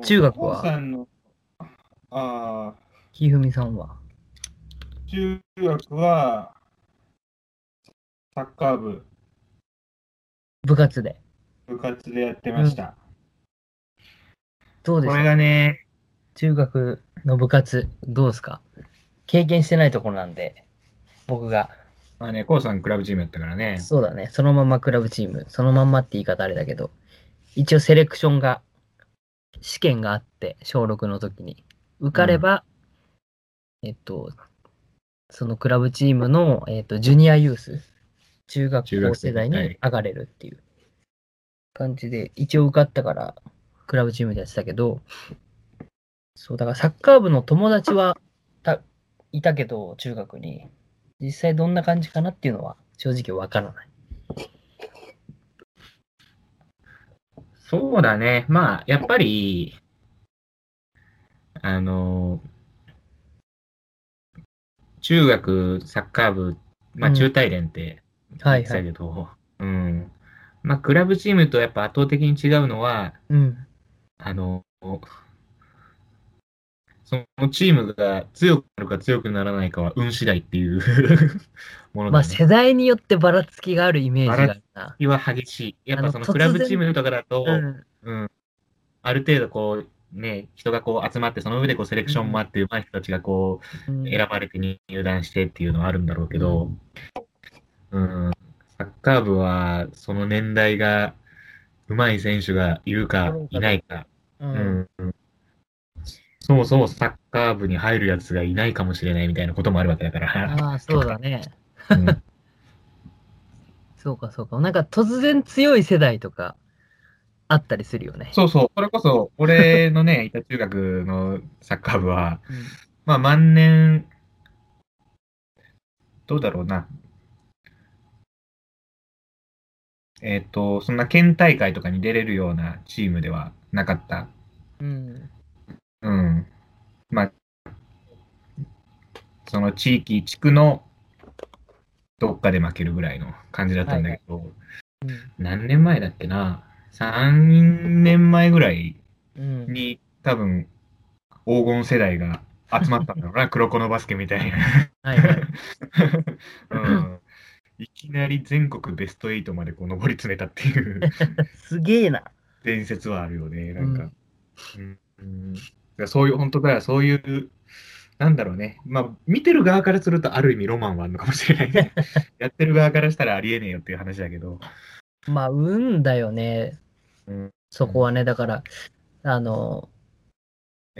中学は？お父さんの、ああ、ひふみさんは？中学は、サッカー部、部活で？部活でやってました。これどうですか？がね、中学の部活、どうですか？経験してないところなんで、僕が。まあね、コウさんクラブチームやったからね。そうだね。そのままクラブチーム。そのまんまって言い方あれだけど、一応セレクションが、試験があって、小6の時に。受かれば、えっと、そのクラブチームの、えっと、ジュニアユース、中学校世代にはい上がれるっていう感じで、一応受かったから、クラブチームでやってたけど、そう、だからサッカー部の友達はたいたけど、中学に。実際どんな感じかなっていうのは正直わからない。そうだね。まあ、やっぱり、あの、中学サッカー部、まあうん中大連って。言ってたけど、うん。まあ、クラブチームとやっぱ圧倒的に違うのは、うん。あの、そのチームが強くなるか強くならないかは運次第っていう ものまあ。世代によってばらつきがあるイメージがあるな。は激しい。やっぱそのクラブチームとかだと、うん。うん。ある程度こう、ね、人がこう集まって、その上でこうセレクションもあって、上手い人たちがこう選ばれて入団してっていうのはあるんだろうけど、うん、サッカー部は、その年代が、上手い選手がいるかいないか、う。うんん。そもそもサッカー部に入るやつがいないかもしれないみたいなこともあるわけだから。ああ、そうだね。うんそうかそうか。なんか突然強い世代とかあったりするよね。そうそう。それこそ、俺のね、いた中学のサッカー部は、うんまあ、万年、どうだろうな。えっ、と、そんな県大会とかに出れるようなチームではなかった。うん。うん。まあ、その地域、地区のどっかで負けるぐらいの感じだったんだけど、何年前だっけな ?3 年前ぐらいうん。に多分黄金世代が集まったんだろうな、黒子のバスケみたいな。はいはい。うん、いきなり全国ベスト8までこう上り詰めたっていう すげえな。伝説はあるよね、なんか。うんうんそういう、本当だからそういう、なんだろうね。まあ、見てる側からするとある意味ロマンはあるのかもしれないね。やってる側からしたらありえねえよっていう話だけど。まあ、運だよね。うんそこはね、だから、あの、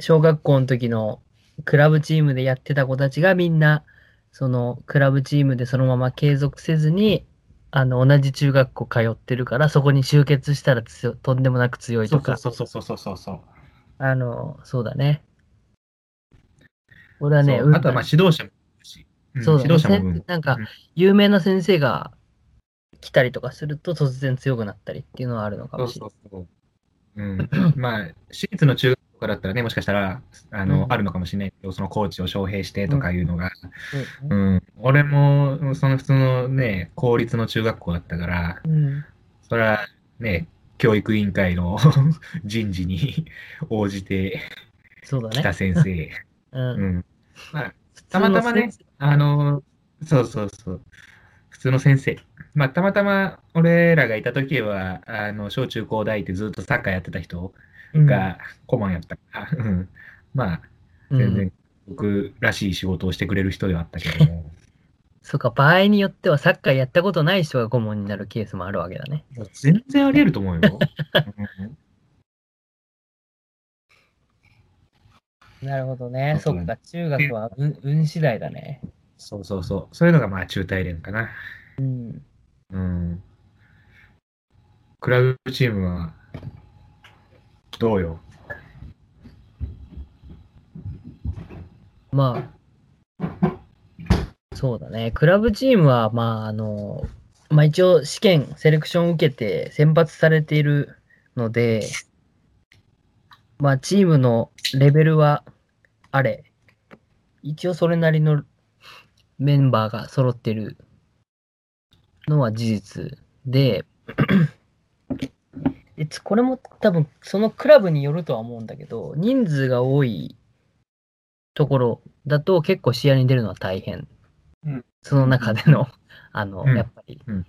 小学校の時のクラブチームでやってた子たちがみんな、そのクラブチームでそのまま継続せずに、あの、同じ中学校通ってるから、そこに集結したら強とんでもなく強いそうとか、そうそうそうそうそうそう。あの、そうだね。俺はね、そう。あとはまあ指導者もいるし。んそうだね。指導者もなんかうん、有名な先生が来たりとかすると突然強くなったりっていうのはあるのかそうもしれない。そうそう。う。ん、まあ、私立の中学校だったらね、もしかしたら、あの、うん。あるのかもしれないけど、そのコーチを招聘してとかいうのが、うん。うん、俺も、その普通のね、公立の中学校だったから、うん。それはね、教育委員会の 人事に 応じてそうだきたね。先生。うんうん。まあ、たまたまね、あの、そうそうそう。普通の先生。まあ、たまたま俺らがいた時は、あの、小中高大ってずっとサッカーやってた人うんが顧問やったから、うんまあ、全然僕らしい仕事をしてくれる人ではあったけども、そうか、場合によってはサッカーやったことない人が顧問になるケースもあるわけだね。全然あり得ると思うよ。うんなるほどね。そっか、中学は運運次第だね。そうそうそう。そういうのがまあ中大連かな。うん。うん。クラブチームは、どうよ？まあ、そうだね。クラブチームは、まあ、あの、まあ一応試験、セレクションを受けて選抜されているので、まあチームのレベルはあれ、一応それなりのメンバーが揃ってるのは事実で、これも多分そのクラブによるとは思うんだけど、人数が多いところだと結構試合に出るのは大変。うんその中での、あの、うんやっぱり、うん。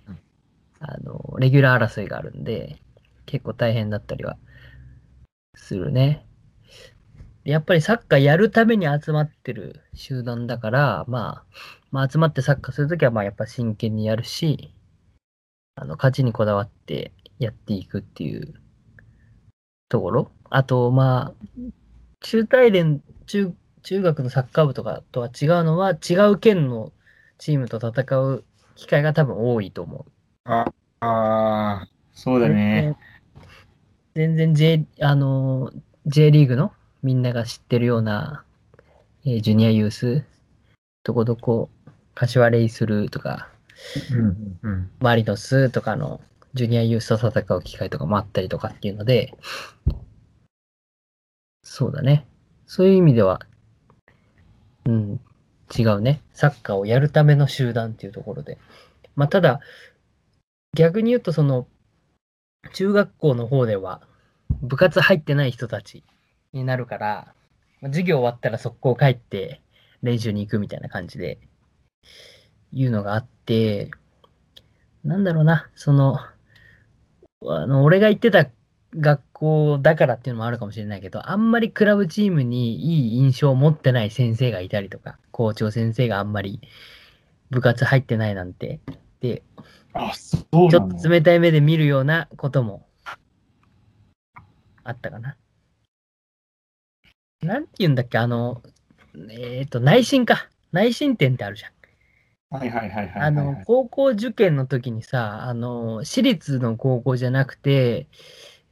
あの、レギュラー争いがあるんで、結構大変だったりはするね。やっぱりサッカーやるために集まってる集団だから、まあ、まあ集まってサッカーするときはまあやっぱ真剣にやるし、あの、勝ちにこだわってやっていくっていうところ。あと、まあ、中大連、中、中学のサッカー部とかとは違うのは、違う県のチームと戦う機会が多分多いと思う。ああー、そうだね。全然。J、あの、J リーグのみんなが知ってるような、えージュニアユース、どこどこ、柏レイするとか、うんうん。マリノスとかのジュニアユースと戦う機会とかもあったりとかっていうので、そうだね。そういう意味では、うん、違うね。サッカーをやるための集団っていうところで。まあ、ただ、逆に言うと、その、中学校の方では、部活入ってない人たちになるから、授業終わったら速攻帰って練習に行くみたいな感じで、いうのがあって、なんだろうな、その、あの、俺が行ってた学校だからっていうのもあるかもしれないけど、あんまりクラブチームにいい印象を持ってない先生がいたりとか、校長先生があんまり部活入ってないなんて、で、あ、そうちょっと冷たい目で見るようなこともあったかな。なんて言うんだっけ、あの、えっ、と、内申か。内申点ってあるじゃん。はいはいはいはい。あの、高校受験の時にさ、あの、私立の高校じゃなくて、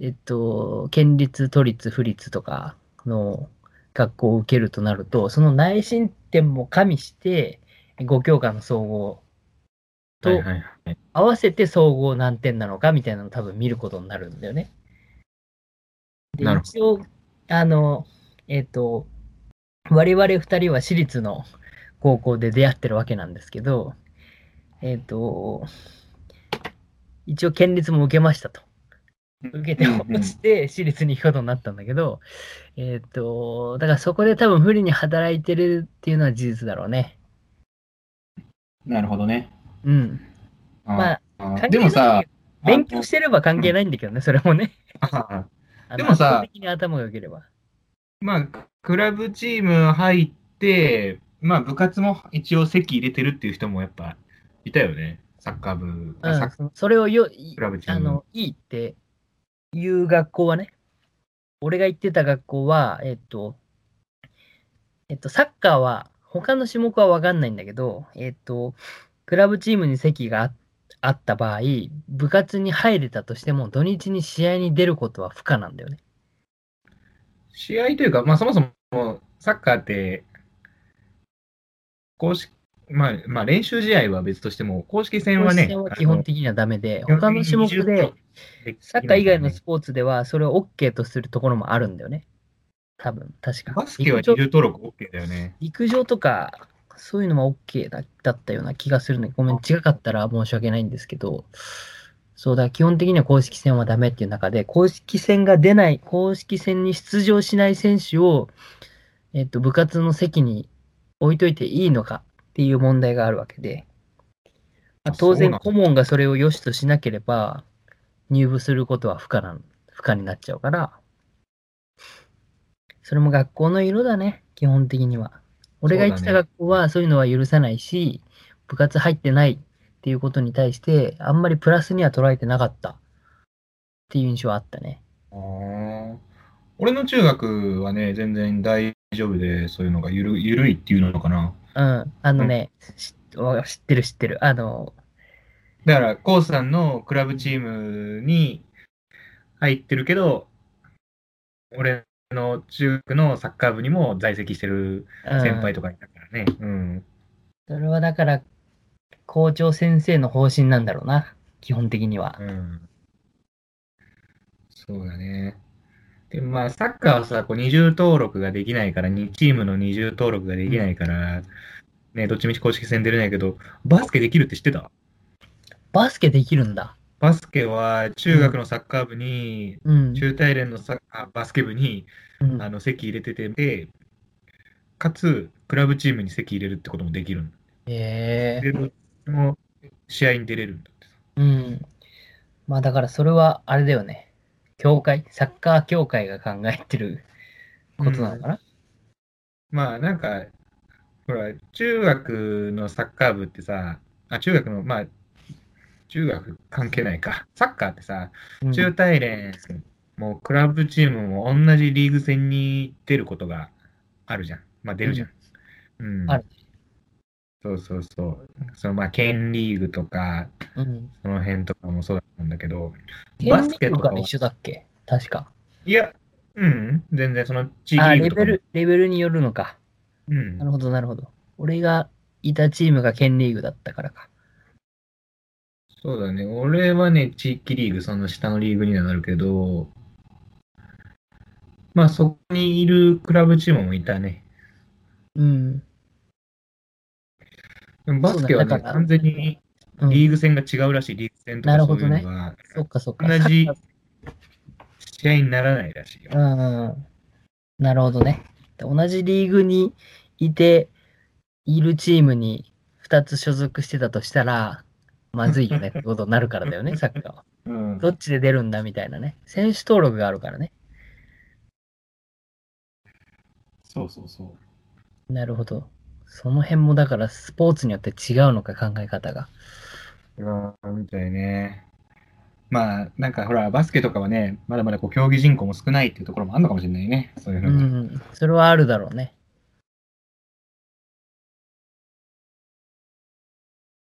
えっと、県立、都立、府立とかの学校を受けるとなると、その内申点も加味して、5教科の総合と。合わせて総合何点なのかみたいなのを多分見ることになるんだよね。で一応、あの、えっ、と、我々二人は私立の高校で出会ってるわけなんですけど、えっ、と、一応県立も受けましたと。受けて落ちて私立に行くことになったんだけど、えっ、と、だからそこで多分不利に働いてるっていうのは事実だろうね。なるほどね。うん。まあ、でもさ、勉強してれば関係ないんだけどね、それもね。でもさ頭が良ければ。まあ、クラブチーム入って、まあ、部活も一応席入れてるっていう人もやっぱいたよね。サッカー部、うんそそれをよいクラブチーム。あのいいっていう学校はね、俺が行ってた学校は、えっと、えっと、サッカーは、他の種目は分かんないんだけど、えっと、クラブチームに席がああった場合、部活に入れたとしても、土日に試合に出ることは不可なんだよね。試合というか、まあ、そもそもサッカーって、公式、まあ、まあ、練習試合は別としても、公式戦はね、は基本的にはダメで、他の種目で、、サッカー以外のスポポーツでは、それを OK とするところもあるんだよね。多分、確か。バスケは陸上二重登録 OK だよね。陸上とか、そういうのも OK だだったような気がするので、ごめん、違かったら申し訳ないんですけど、そうだ、基本的には公式戦はダメっていう中で、公式戦が出ない、公式戦に出場しない選手を、えっと、部活の席に置いといていいのかっていう問題があるわけで、まああ当然、顧問がそれを良しとしなければ、入部することは不可な、不可になっちゃうから、それも学校の色だね、基本的には。俺が行ってた学校はそういうのは許さないし、部活入ってないっていうことに対して、あんまりプラスには捉えてなかったっていう印象はあったね。俺の中学はね、全然大丈夫で、そういうのがゆるゆるいっていうのかな。うん。あのね、しわ知ってる知ってる。あの、だから、コウさんのクラブチームに入ってるけど、俺の中学のサッカー部にも在籍してるうん先輩とかいたからね。うん。それはだから、校長先生の方針なんだろうな。基本的には。うん。そうだね。でもまあ、サッカーはさ、こう二重登録ができないから、2チームの二重登録ができないから、ね、どっちみち公式戦出れないけど、バスケできるって知ってた？バスケできるんだ。バスケは中学のサッカー部に、うん。中大連のサあバスケ部にうんあの席入れてて、でかつ、クラブチームに席入れるってこともできるんだ。ええで、どっちも試合に出れるんだってさ。うん。まあだからそれはあれだよね。協会、サッカー協会が考えてることなのかな、まあなんか、ほら、中学のサッカー部ってさ、あ、中学の、まあ、中学関係ないか。サッカーってさ、うん中大連、もうクラブチームも同じリーグ戦に出ることがあるじゃん。まあ出るじゃん。うん。あるそうそうそう。そのまあ、県リーグとか、うん。その辺とかもそうだったんだけど、県バスケとか一緒だっけ？確か。いや、うん、全然その地域。レベル、レベルによるのか。うんなるほど、なるほど。俺がいたチームが県リーグだったからか。そうだね。俺はね、地域リーグ、その下のリーグにはなるけど、まあそこにいるクラブチームもいたね。うん。バスケはね、完全にうん、リーグ戦が違うらしい、リーグ戦とかそういうなるほどねそっかそっか。同じ試合にならないらしいよ。ーうん。なるほどね。同じリーグにいて、いるチームに2つ所属してたとしたら、まずいよねってことになるからだよね、サッカーは。うんどっちで出るんだみたいなね。選手登録があるからね。そうそうそう。なるほど。その辺もだからスポーツによって違うのか考え方が。うん、みたいね。まあ、なんかほら、バスケとかはね、まだまだこう競技人口も少ないっていうところもあるのかもしれないね。そういううのが。ん。それはあるだろうね。